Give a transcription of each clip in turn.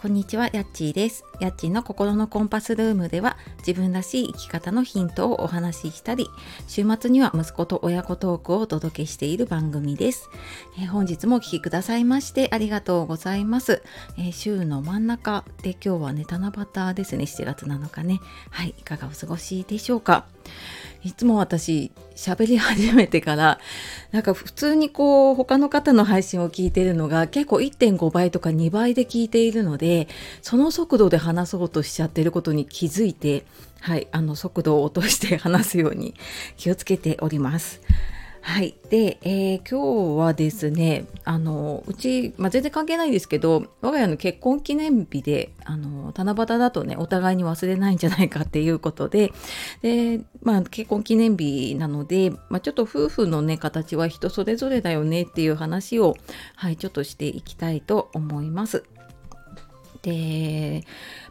こんにちは、やっちーです。やっちーの心のコンパスルームでは自分らしい生き方のヒントをお話ししたり、週末には息子と親子トークをお届けしている番組です。えー、本日もお聴きくださいましてありがとうございます、えー、週の真ん中で今日はね、七夕ですね、7月7日ね。はい、いかがお過ごしでしょうか。いつも私喋り始めてからなんか普通にこう他の方の配信を聞いてるのが結構1.5倍とか2倍で聞いているのでその速度で話そうとしちゃってることに気づいてはいあの速度を落として話すように気をつけております。はい。で、えー、今日はですね、あの、うち、まあ、全然関係ないんですけど、我が家の結婚記念日で、あの、七夕だとね、お互いに忘れないんじゃないかっていうことで、で、まあ、結婚記念日なので、まあ、ちょっと夫婦のね、形は人それぞれだよねっていう話を、はい、ちょっとしていきたいと思います。で、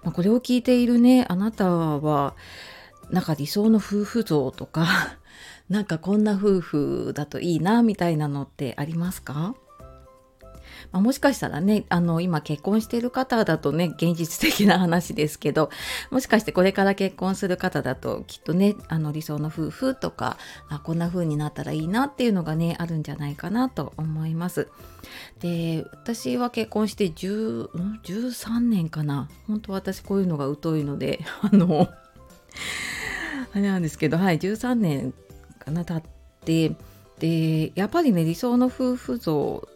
まあ、これを聞いているね、あなたは、なんか理想の夫婦像とかなんかこんな夫婦だといいなみたいなのってありますか？まあ、もしかしたらねあの今結婚している方だとね現実的な話ですけどもしかしてこれから結婚する方だときっとねあの理想の夫婦とかあこんな風になったらいいなっていうのがねあるんじゃないかなと思います。で私は結婚して10、13年かな本当私こういうのが疎いのであのあれなんですけどはい13年かな経ってでやっぱりね理想の夫婦像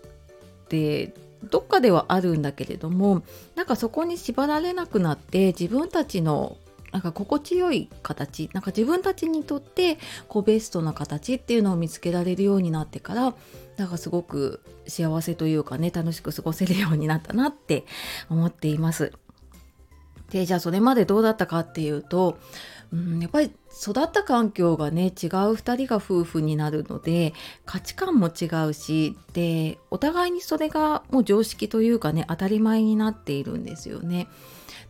ってどっかではあるんだけれどもなんかそこに縛られなくなって自分たちのなんか心地よい形なんか自分たちにとってこうベストな形っていうのを見つけられるようになってからなんかすごく幸せというかね楽しく過ごせるようになったなって思っています。でじゃあそれまでどうだったかっていうとうん、やっぱり育った環境がね違う2人が夫婦になるので価値観も違うしでお互いにそれがもう常識というかね当たり前になっているんですよね。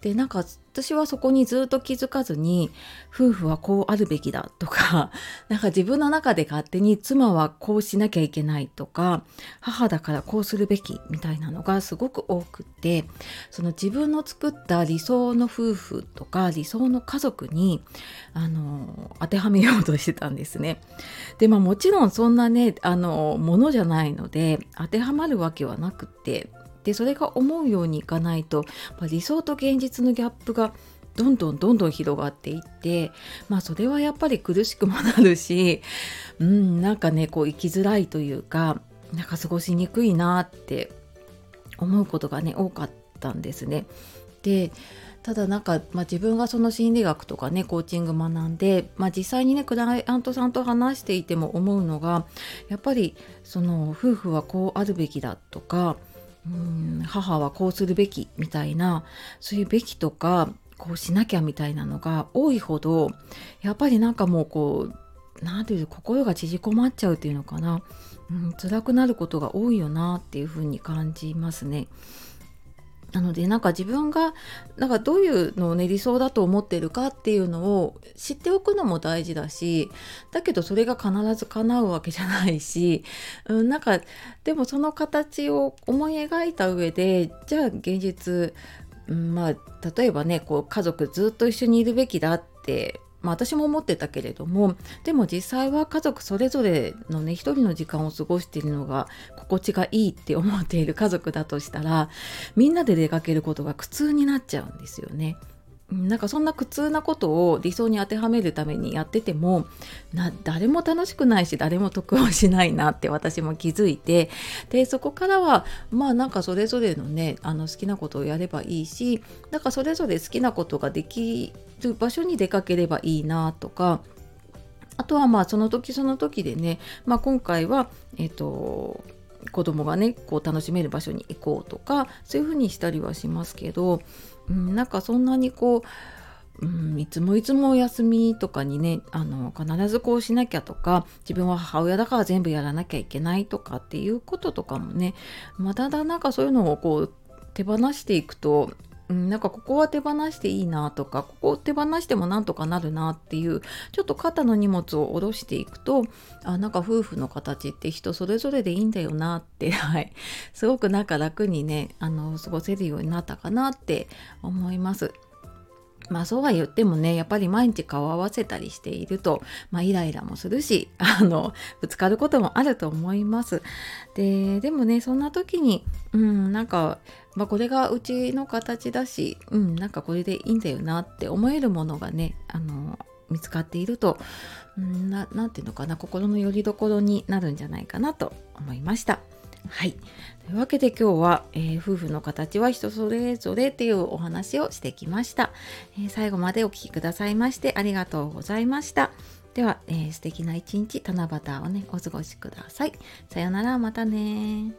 でなんか私はそこにずっと気づかずに夫婦はこうあるべきだとか なんか自分の中で勝手に妻はこうしなきゃいけないとか母だからこうするべきみたいなのがすごく多くってその自分の作った理想の夫婦とか理想の家族にあの当てはめようとしてたんですね。でまあもちろんそんなねあのものじゃないので当てはまるわけはなくってでそれが思うようにいかないとま理想と現実のギャップがどんどんどんどん広がっていってまあそれはやっぱり苦しくもなるしうんなんかねこう生きづらいというかなんか過ごしにくいなって思うことがね多かったんですね。でただなんか、まあ、自分がその心理学とかねコーチング学んで、まあ、実際にねクライアントさんと話していても思うのがやっぱりその夫婦はこうあるべきだとかうん母はこうするべきみたいなそういうべきとかこうしなきゃみたいなのが多いほどやっぱりなんかもうこう何て言う心が縮こまっちゃうっていうのかな、うん、辛くなることが多いよなっていうふうに感じますね。なのでなんか自分がなんかどういうのをね理想だと思ってるかっていうのを知っておくのも大事だしだけどそれが必ず叶うわけじゃないし、うん、なんかでもその形を思い描いた上でじゃあ現実、うん、まあ例えばねこう家族ずっと一緒にいるべきだってまあ、私も思ってたけれどもでも実際は家族それぞれのね一人の時間を過ごしているのが心地がいいって思っている家族だとしたらみんなで出かけることが苦痛になっちゃうんですよね。なんかそんな苦痛なことを理想に当てはめるためにやってても誰も楽しくないし誰も得をしないなって私も気づいてでそこからはまあなんかそれぞれのねあの好きなことをやればいいしなんかそれぞれ好きなことができる場所に出かければいいなとかあとはまあその時その時でね、まあ、今回はえっ、と子供がねこう楽しめる場所に行こうとかそういうふうにしたりはしますけどうん、なんかそんなにこう、うん、いつもいつもお休みとかにねあの必ずこうしなきゃとか自分は母親だから全部やらなきゃいけないとかっていうこととかもねまだだなんかそういうのをこう手放していくとうん、なんかここは手放していいなとかここを手放してもなんとかなるなっていうちょっと肩の荷物を下ろしていくとあなんか夫婦の形って人それぞれでいいんだよなって、はい、すごくなんか楽にねあの過ごせるようになったかなって思います。まあそうは言ってもねやっぱり毎日顔合わせたりしていると、まあ、イライラもするし あのぶつかることもあると思います。ででもねそんな時にうんなんか、まあ、これがうちの形だしうんなんかこれでいいんだよなって思えるものがねあの見つかっていると何て言うのかな心の拠り所になるんじゃないかなと思いました。はい。というわけで今日は、えー、夫婦の形は人それぞれっていうお話をしてきました、えー、最後までお聴きくださいましてありがとうございました。では、えー、素敵な一日七夕をねお過ごしください。さようならまたね